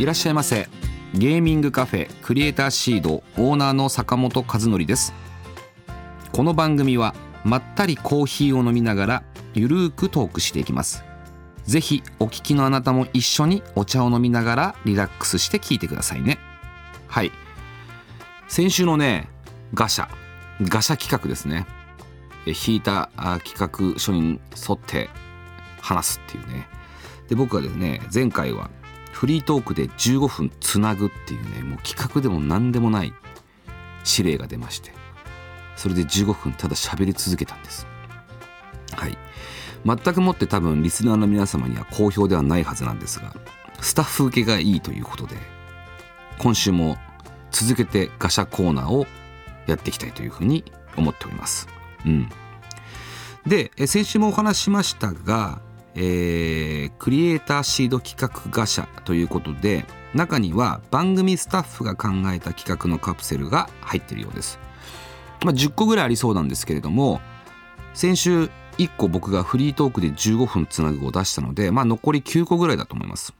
いらっしゃいませ。ゲーミングカフェクリエイターシードオーナーの坂本和則です。この番組はまったりコーヒーを飲みながらゆるーくトークしていきます。ぜひお聞きのあなたも一緒にお茶を飲みながらリラックスして聞いてくださいね。はい。先週のねガシャ。ガシャ企画ですね。え引いたあ企画書に沿って話すっていうね。で僕はですね前回はフリートークで15分つなぐっていうねもう企画でも何でもない指令が出ましてそれで15分ただ喋り続けたんです。はい。全くもって多分リスナーの皆様には好評ではないはずなんですがスタッフ受けがいいということで今週も続けてガシャコーナーをやっていきたいというふうに思っております。うん。で先週もお話ししましたがえークリエイターシード企画ガシャということで中には番組スタッフが考えた企画のカプセルが入ってるようです、まあ、10個ぐらいありそうなんですけれども先週1個僕がフリートークで15分つなぐを出したので、まあ、残り9個ぐらいだと思います。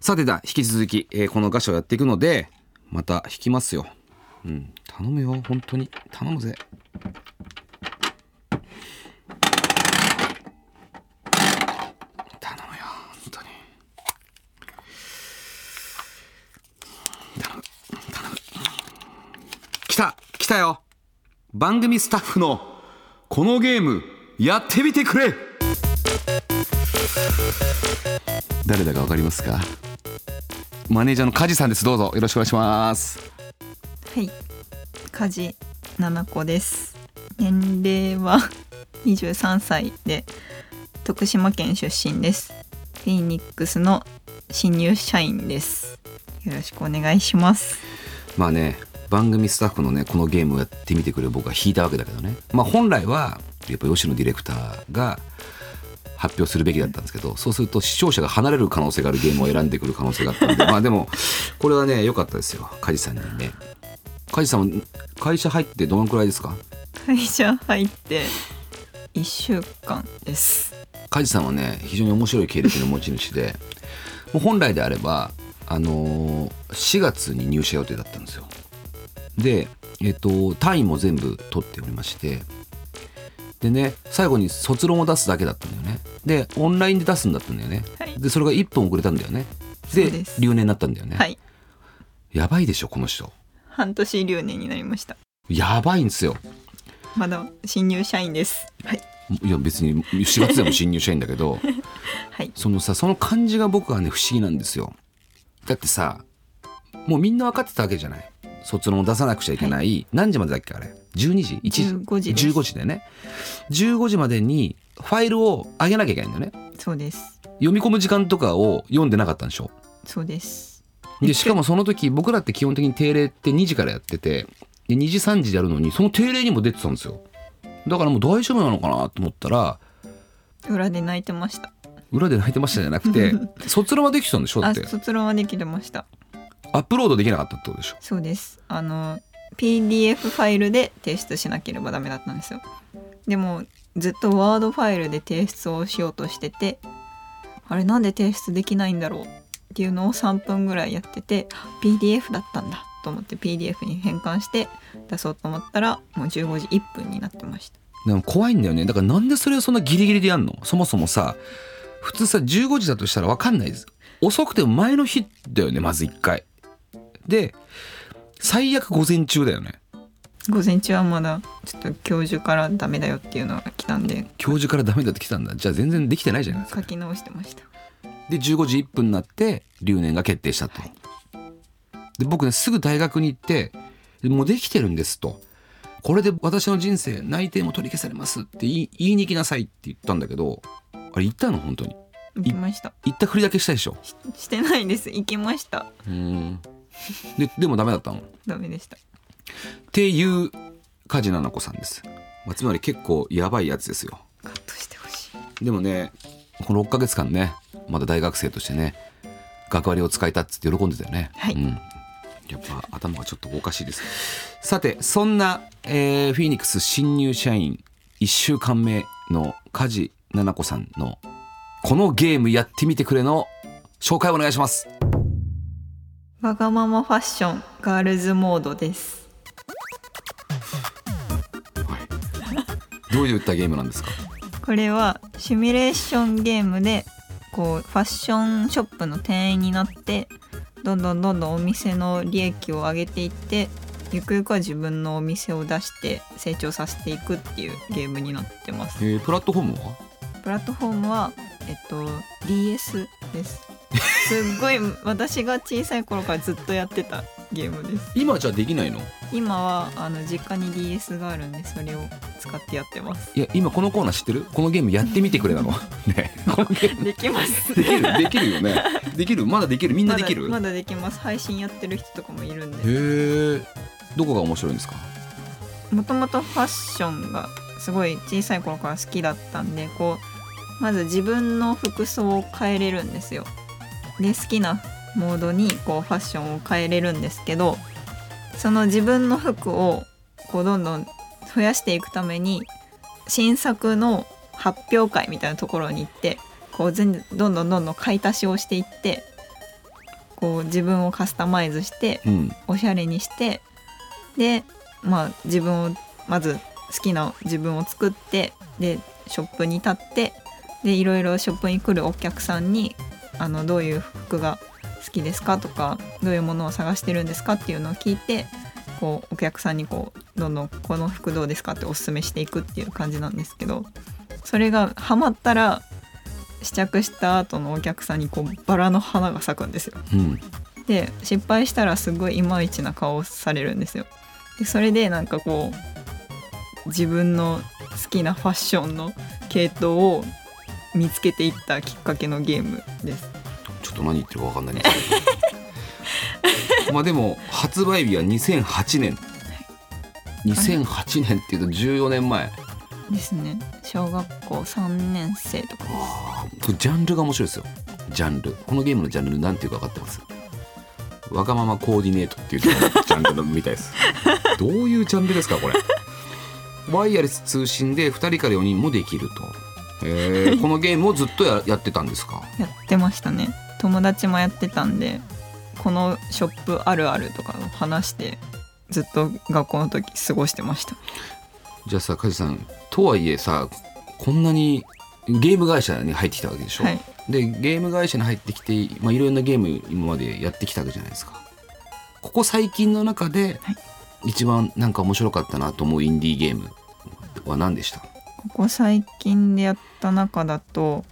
さてだ引き続き、えーこのガシャをやっていくのでまた引きますよ。うん頼むよ本当に。頼むぜ頼むよ本当に頼む頼む来たよ。番組スタッフのこのゲームやってみてくれ。誰だかわかりますか？マネージャーの梶さんです。どうぞ。よろしくお願いします。はい。梶七子です。年齢は 23歳で徳島県出身です。フェニックスの新入社員です。よろしくお願いします。まあね番組スタッフのねこのゲームをやってみてくれ僕は引いたわけだけどね。まあ本来はやっぱ吉野ディレクターが発表するべきだったんですけどそうすると視聴者が離れる可能性があるゲームを選んでくる可能性があったんで。まあでもこれはね良かったですよ。梶さんにね。梶さんは会社入ってどのくらいですか？会社入って1週間です。梶さんはね非常に面白い経歴の持ち主でもう本来であれば、あのー4月に入社予定だったんですよで、えっと単位も全部取っておりまして。でね最後に卒論を出すだけだったんだよね。でオンラインで出すんだったんだよね、はい。でそれが1分遅れたんだよね。でです。留年になったんだよね、はい。やばいでしょこの人。半年留年になりました。やばいんですよ。まだ新入社員です。はい。いや別に4月でも新入社員だけど。はい。そのさその感じが僕はね不思議なんですよ。だってさもうみんな分かってたわけじゃない卒論を出さなくちゃいけない、何時までだっけあれ？12時？1時？15時です。15時でね。15時までにファイルを上げなきゃいけないんだよね。そうです。読み込む時間とかを読んでなかったんでしょ？そうです。でしかもその時僕らって基本的に定例って2時からやっててで2時3時でやるのにその定例にも出てたんですよ。だからもう大丈夫なのかなと思ったら裏で泣いてました。裏で泣いてましたじゃなくて 卒論はできてたんでしょ？だあって。卒論はできてましたアップロードできなかったってことでしょ？そうです。あの PDF ファイルで提出しなければダメだったんですよ。でもずっとワードファイルで提出をしようとしててあれなんで提出できないんだろうっていうのを3分ぐらいやっててあ PDF だったんだと思って PDF に変換して出そうと思ったらもう15時1分になってました。でも怖いんだよね。だからなんでそれをそんなギリギリでやんの？そもそもさ普通さ15時だとしたら分かんないです。遅くても前の日だよねまず1回で最悪午前中だよね。午前中はまだちょっと教授からダメだよっていうのが来たんで。教授からダメだって来たんだ。じゃあ全然できてないじゃないですか。書き直してました。で15時1分になって留年が決定したと、で僕ねすぐ大学に行って「もうできてるんです」と「これで私の人生内定も取り消されます」って言い言いに行きなさいって言ったんだけどあれ言ったの？本当に。行きました。行ったふりだけしたでしょ？してないです。行きました。うんででもダメだったの？っダメでした。ていう梶菜々子さんです、まあ、つまり結構やばいやつですよ。カットしてほしい。でもねこの6ヶ月間ねまだ大学生としてね学割を使えたっつって喜んでたよね、はい。うん、やっぱ頭がちょっとおかしいです。さてそんな、えーフィニックス新入社員1週間目の梶菜々子さんのこのゲームやってみてくれの紹介お願いしますわがままファッションガールズモードです。どういったゲームなんですか？これはシミュレーションゲームでこうファッションショップの店員になってどんどんどんどんお店の利益を上げていってゆくゆくは自分のお店を出して成長させていくっていうゲームになってます。えープラットフォームは？プラットフォームはえっと DS ですすっごい私が小さい頃からずっとやってたゲームです。今じゃできないの？今はあの実家に DS があるんでそれを使ってやってます。いや今このコーナー知ってる？このゲームやってみてくれなの？ね。このゲームできます。できる？できるよね。できる？まだできる？みんなできる、まだまだできます。配信やってる人とかもいるんで。へえ。どこが面白いんですか？もともとファッションがすごい小さい頃から好きだったんでこうまず自分の服装を変えれるんですよで好きなモードにこうファッションを変えれるんですけどその自分の服をこうどんどん増やしていくために新作の発表会みたいなところに行ってこう全どんどんどんどん買い足しをしていってこう自分をカスタマイズしてうん。おしゃれにしてでまあ自分をまず好きな自分を作ってでショップに立ってでいろいろショップに来るお客さんにあのどういう服が好きですかとかどういうものを探してるんですかっていうのを聞いてこうお客さんにこうどんどんこの服どうですかっておすすめしていくっていう感じなんですけどそれがハマったら試着した後のお客さんにこうバラの花が咲くんですよ。うんで失敗したらすごいいまいちな顔をされるんですよ。でそれでなんかこう自分の好きなファッションの系統を見つけていったきっかけのゲームです。ちょっと何言ってるか分かんないんですけどまあでも発売日は2008年。2008年っていうと14年前。ですね。小学校3年生とかジャンルが面白いですよ。ジャンル。このゲームのジャンルなんていうか分かってます？わがままコーディネートっていうジャンルのみたいです。どういうジャンルですかこれ？ワイヤレス通信で2人から4人もできると、えーこのゲームをずっとややってたんですか？やってましたね。友達もやってたんでこのショップあるあるとかを話してずっと学校の時過ごしてました。じゃあさ梶さんとはいえさこんなにゲーム会社に入ってきたわけでしょ、はい。でゲーム会社に入ってきて、まあ、いろんなゲーム今までやってきたわけじゃないですかここ最近の中ではい一番なんか面白かったなと思うインディーゲームは何でした？ここ最近でやった中だと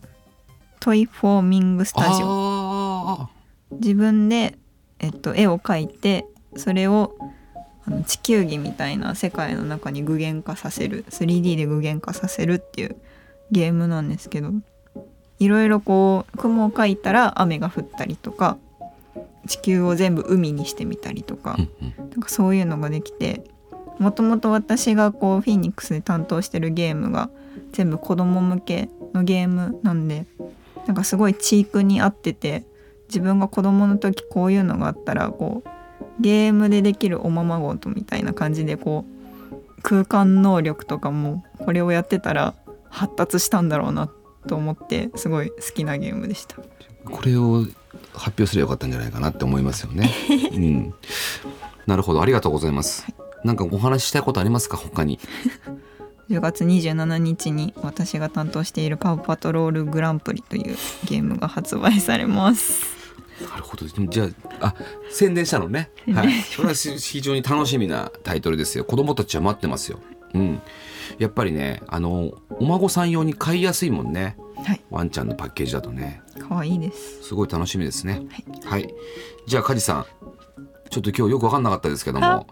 トイフォーミングスタジオ。あ自分で、えっと、絵を描いてそれをあの地球儀みたいな世界の中に具現化させる 3D で具現化させるっていうゲームなんですけどいろいろこう雲を描いたら雨が降ったりとか地球を全部海にしてみたりとかなんかそういうのができてもともと私がこうフィニックスで担当してるゲームが全部子供向けのゲームなんでなんかすごいチークに合ってて自分が子供の時こういうのがあったらこうゲームでできるおままごとみたいな感じでこう空間能力とかもこれをやってたら発達したんだろうなと思ってすごい好きなゲームでした。これを発表すればよかったんじゃないかなって思いますよね、うん、なるほど。ありがとうございますなんかお話ししたいことありますか？他に。10月27日に私が担当しているパウパトロールグランプリというゲームが発売されます。なるほど。じゃああ宣伝したのね。はい。これはし非常に楽しみなタイトルですよ。子供たちは待ってますよ。うん。やっぱりねあのお孫さん用に買いやすいもんね。はい、ワンちゃんのパッケージだとね。可愛いです。すごい楽しみですね。はい、はい。じゃあ梶さんちょっと今日よく分かんなかったですけども。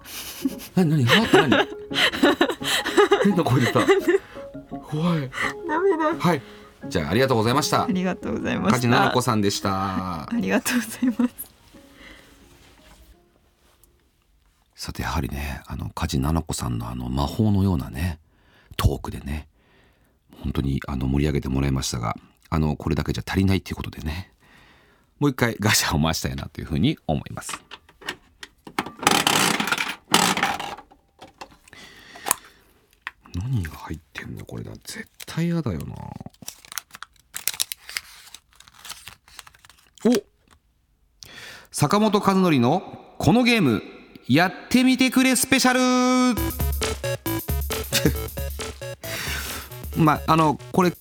何何？は？って何？変な声出た。怖い。ダメだ。はい。じゃあありがとうございました。ありがとうございました。梶奈々子さんでした。ありがとうございます。さてやはりねあの梶奈々子さんのあの魔法のようなねトークでね本当にあの盛り上げてもらいましたがあのこれだけじゃ足りないっていうことでねもう一回ガシャを回したいなというふうに思います何が入ってんだこれだ。絶対嫌だよな。お坂本和則のこのゲームやってみてくれスペシャル。まああのこれ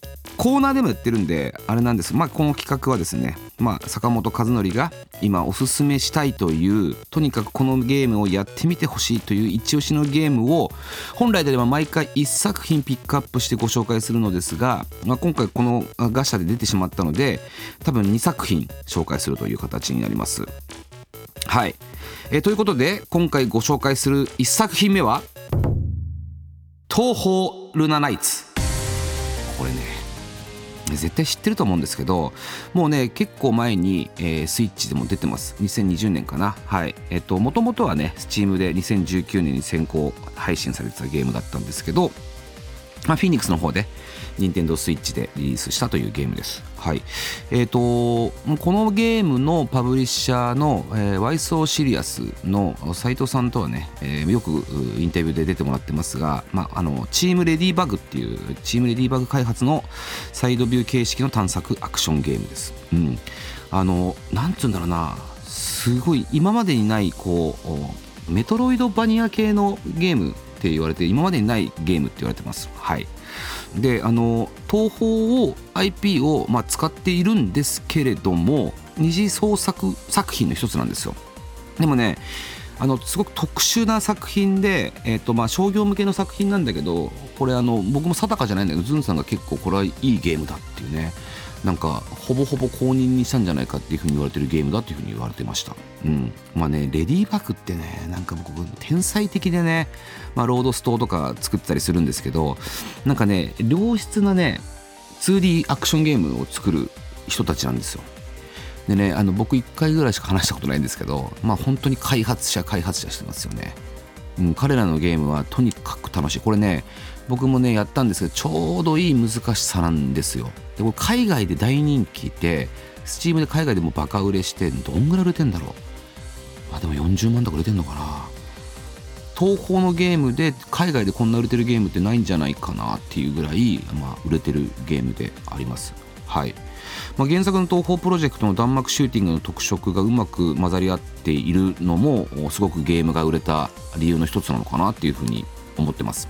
コーナーでもやってるんであれなんです。まあこの企画はですねまあ坂本和則が今おすすめしたいというとにかくこのゲームをやってみてほしいという一押しのゲームを本来であれば毎回1作品ピックアップしてご紹介するのですが、まあ、今回このガシャで出てしまったので多分2作品紹介するという形になります。はい。えーということで今回ご紹介する1作品目は東宝ルナナイツ。これね絶対知ってると思うんですけどもうね結構前に、えースイッチでも出てます。2020年かな。はい。えっ、ともともとはね Steam で2019年に先行配信されてたゲームだったんですけどまあ、フィニックスの方で任天堂スイッチでリリースしたというゲームです。はい。えっ、と、このゲームのパブリッシャーの、えー、ワイソーシリアスの斉藤さんとはね、えーよくインタビューで出てもらってますが、まあ、あの、チームレディバグっていう、チームレディバグ開発のサイドビュー形式の探索アクションゲームです。うん。あの、なんつうんだろうな、すごい今までにない、こう、メトロイドバニア系のゲームって言われて今までにないゲームって言われてます。はい、であの東宝を IP を、まあ、使っているんですけれども二次創作作品の一つなんですよ。でもねあのすごく特殊な作品で、えーとまあ、商業向けの作品なんだけどこれあの僕も定かじゃないんだけどズンさんが結構これはいいゲームだっていうねなんかほぼほぼ公認にしたんじゃないかっていうふうに言われてるゲームだっていうふうに言われてました。うん、まあねレディーバックってねなんか僕天才的でね、まあ、ロードストーとか作ってたりするんですけどなんかね良質なね 2D アクションゲームを作る人たちなんですよ。でねあの僕1回ぐらいしか話したことないんですけどまあ本当に開発者開発者してますよね。うん、彼らのゲームはとにかく楽しいこれね僕もねやったんですけどちょうどいい難しさなんですよ。でこれ海外で大人気で Steam で海外でもバカ売れしてどんぐらい売れてんだろう。あでも40万とか売れてんのかな。東宝のゲームで海外でこんな売れてるゲームってないんじゃないかなっていうぐらい、まあ、売れてるゲームであります。はい。まあ、原作の東宝プロジェクトの弾幕シューティングの特色がうまく混ざり合っているのもすごくゲームが売れた理由の一つなのかなっていうふうに思ってます。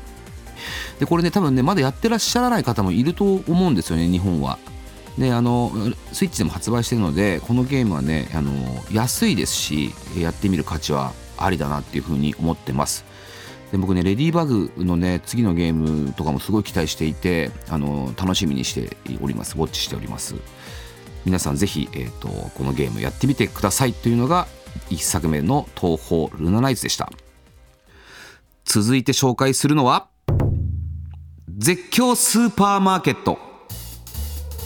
でこれね多分ねまだやってらっしゃらない方もいると思うんですよね日本は。であのスイッチでも発売してるのでこのゲームはねあの安いですしやってみる価値はありだなっていうふうに思ってます。で僕ねレディーバグのね次のゲームとかもすごい期待していてあの楽しみにしております。ウォッチしております。皆さんぜひ、えーと、このゲームやってみてくださいというのが1作目の東宝ルナナイツでした。続いて紹介するのは絶叫スーパーマーケット。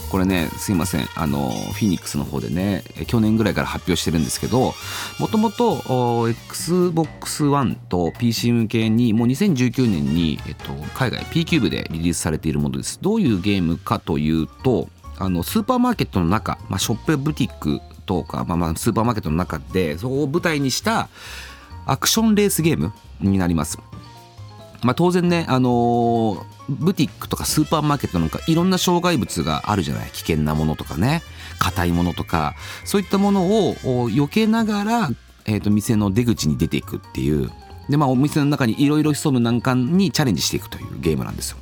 これねすいません。あのフィニックスの方でね去年ぐらいから発表してるんですけどもともと XBOX ONE と PC 向けにもう2019年に、えっと、海外 P キューブでリリースされているものです。どういうゲームかというとあのスーパーマーケットの中、まあ、ショップブティックとか、まあ、まあスーパーマーケットの中でそこを舞台にしたアクションレースゲームになります。まあ、当然ね、あのーブティックとかスーパーマーケットなんかいろんな障害物があるじゃない？危険なものとかね。硬いものとか。そういったものを避けながら、えー、と店の出口に出ていくっていう。で、まあ、お店の中にいろいろ潜む難関にチャレンジしていくというゲームなんですよ。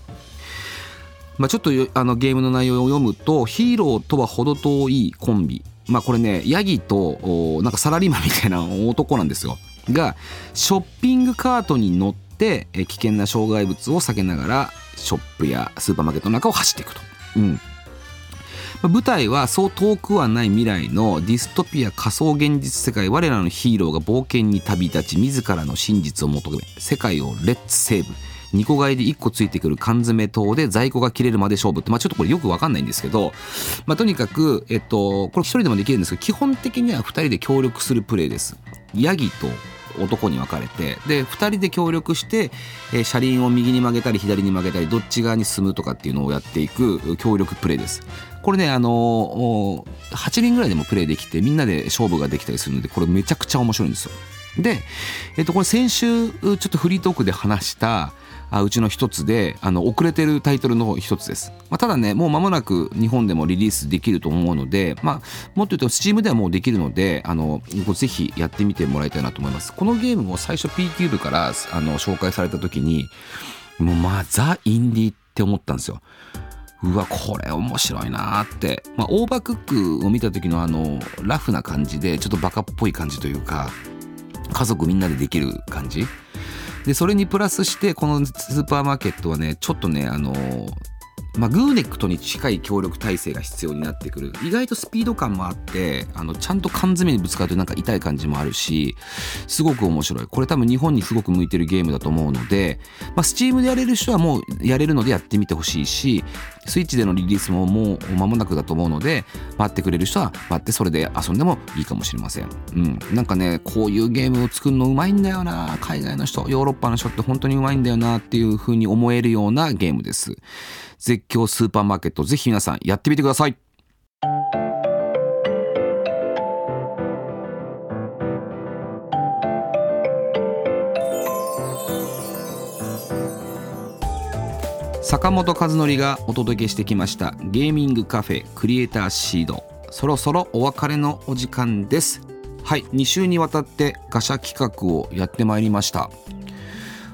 まあ、ちょっとあのゲームの内容を読むとヒーローとは程遠いコンビ。まあこれねヤギとなんかサラリーマンみたいな男なんですよ。がショッピングカートに乗って危険な障害物を避けながらショップやスーパーマーケットの中を走っていくと。うん。まあ舞台はそう遠くはない未来のディストピア仮想現実世界。我らのヒーローが冒険に旅立ち自らの真実を求め世界をレッツセーブ。2個買いで1個ついてくる缶詰等で在庫が切れるまで勝負って、まあ、ちょっとこれよくわかんないんですけど、まあ、とにかく、えっと、これ1人でもできるんですけど基本的には2人で協力するプレーです。ヤギと男に分かれてで2人で協力して、えー車輪を右に曲げたり左に曲げたりどっち側に進むとかっていうのをやっていく協力プレイです。これねあのー8人ぐらいでもプレイできてみんなで勝負ができたりするのでこれめちゃくちゃ面白いんですよ。で、えっと、これ先週ちょっとフリートークで話したあうちの一つであの遅れてるタイトルの一つです、まあ、ただねもう間もなく日本でもリリースできると思うので、まあ、もっと言うと Steam ではもうできるのであのぜひやってみてもらいたいなと思います。このゲームも最初 p キューブからあの紹介された時にもうまあザ・インディって思ったんですよ。うわこれ面白いなーって、まあ、オーバークックを見た時のあのラフな感じでちょっとバカっぽい感じというか家族みんなでできる感じ。でそれにプラスしてこのスーパーマーケットはねちょっとねあのまあ、グーネックトに近い協力体制が必要になってくる。意外とスピード感もあってあのちゃんと缶詰にぶつかるとなんか痛い感じもあるしすごく面白い。これ多分日本にすごく向いてるゲームだと思うので、まあ、Steam でやれる人はもうやれるのでやってみてほしいしスイッチでのリリースももう間もなくだと思うので待ってくれる人は待ってそれで遊んでもいいかもしれません、うん、なんかねこういうゲームを作るのうまいんだよな。海外の人ヨーロッパの人って本当にうまいんだよなっていう風に思えるようなゲームです。絶叫スーパーマーケットぜひ皆さんやってみてください。坂本和則がお届けしてきましたゲーミングカフェクリエイターシード。そろそろお別れのお時間です。はい2週にわたってガシャ企画をやってまいりました。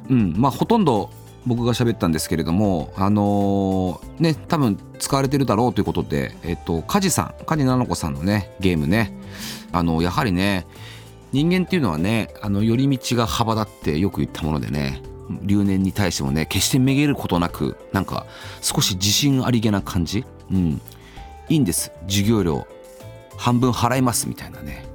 うんまあほとんど僕が喋ったんですけれどもあのーね多分使われてるだろうということでえっと梶さん梶菜々子さんのねゲームねあのやはりね人間っていうのはねあの寄り道が幅だってよく言ったものでね留年に対してもね決してめげることなくなんか少し自信ありげな感じうんいいんです。授業料半分払いますみたいなね。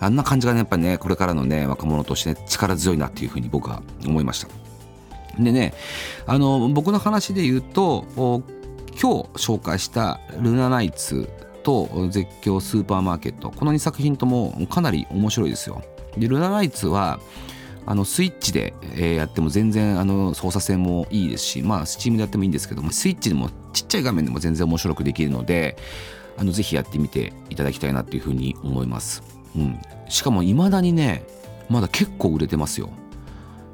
あんな感じがねやっぱねこれからのね若者として、ね、力強いなっていうふうに僕は思いました。でねあの僕の話で言うと今日紹介した「ルナナイツ」と「絶叫スーパーマーケット」この2作品ともかなり面白いですよ。でルナナイツはあのスイッチで、えやっても全然あの操作性もいいですしまあスチームでやってもいいんですけどもスイッチでもちっちゃい画面でも全然面白くできるのであのぜひやってみていただきたいなっていうふうに思います、うん、しかも未だにねまだ結構売れてますよ。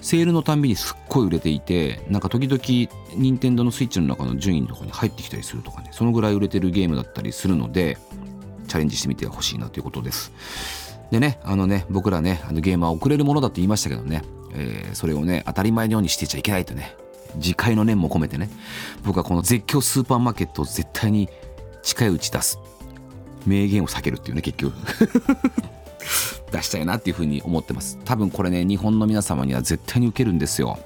セールのたんびにすっごい売れていてなんか時々任天堂のスイッチの中の順位のところに入ってきたりするとかねそのぐらい売れてるゲームだったりするのでチャレンジしてみてほしいなということです。でねあのね僕らねあのゲームは遅れるものだって言いましたけどね、えーそれをね当たり前のようにしてちゃいけないとね自戒の念も込めてね僕はこの絶叫スーパーマーケットを絶対に近いうち出す。名言を避けるっていうね結局。出したいなっていうふうに思ってます。多分これね日本の皆様には絶対に受けるんですよ。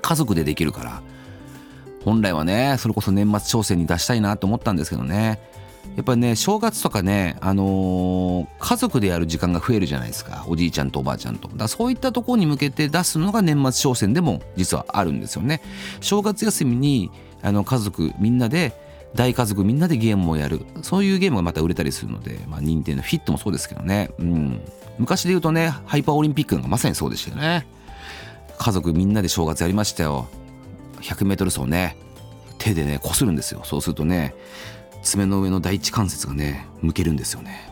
家族でできるから。本来はねそれこそ年末商戦に出したいなと思ったんですけどね。やっぱりね正月とかね、あのー家族でやる時間が増えるじゃないですか。おじいちゃんとおばあちゃんと。だそういったところに向けて出すのが年末商戦でも実はあるんですよね。正月休みにあの家族みんなで大家族みんなでゲームをやる。そういうゲームがまた売れたりするので、まあ、任天堂フィットもそうですけどね、うん、昔で言うとねハイパーオリンピックなんかまさにそうでしたよね。家族みんなで正月やりましたよ。100m 走ね。手でねこするんですよ。そうするとね爪の上の第一関節がね向けるんですよね。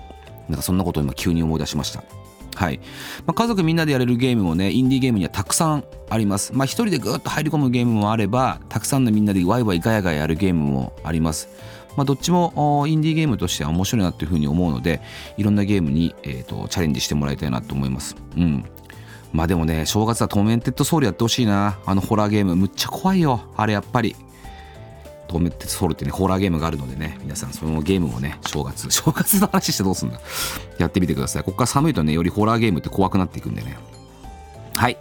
なんかそんなことを今急に思い出しました。はい、まあ、家族みんなでやれるゲームもねインディーゲームにはたくさんあります。まあ一人でぐっと入り込むゲームもあればたくさんのみんなでワイワイガヤガヤやるゲームもあります。まあどっちもインディーゲームとしては面白いなというふうに思うのでいろんなゲームに、えー、とチャレンジしてもらいたいなと思います。うん。まあでもね正月はトーメンテッドソウルやってほしいな。あのホラーゲーム。むっちゃ怖いよ。あれやっぱり。トーメンテッドソウルってねホラーゲームがあるのでね皆さんそのゲームもね正月 正月の話してどうすんだ。やってみてください。ここから寒いとねよりホラーゲームって怖くなっていくんでね。はい。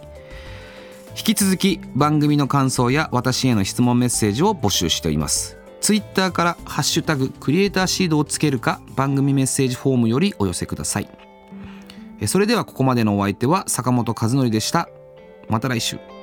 引き続き番組の感想や私への質問メッセージを募集しております。ツイッターから「ハッシュタグクリエイターシード」をつけるか番組メッセージフォームよりお寄せください。それではここまでのお相手は坂本和則でした。また来週。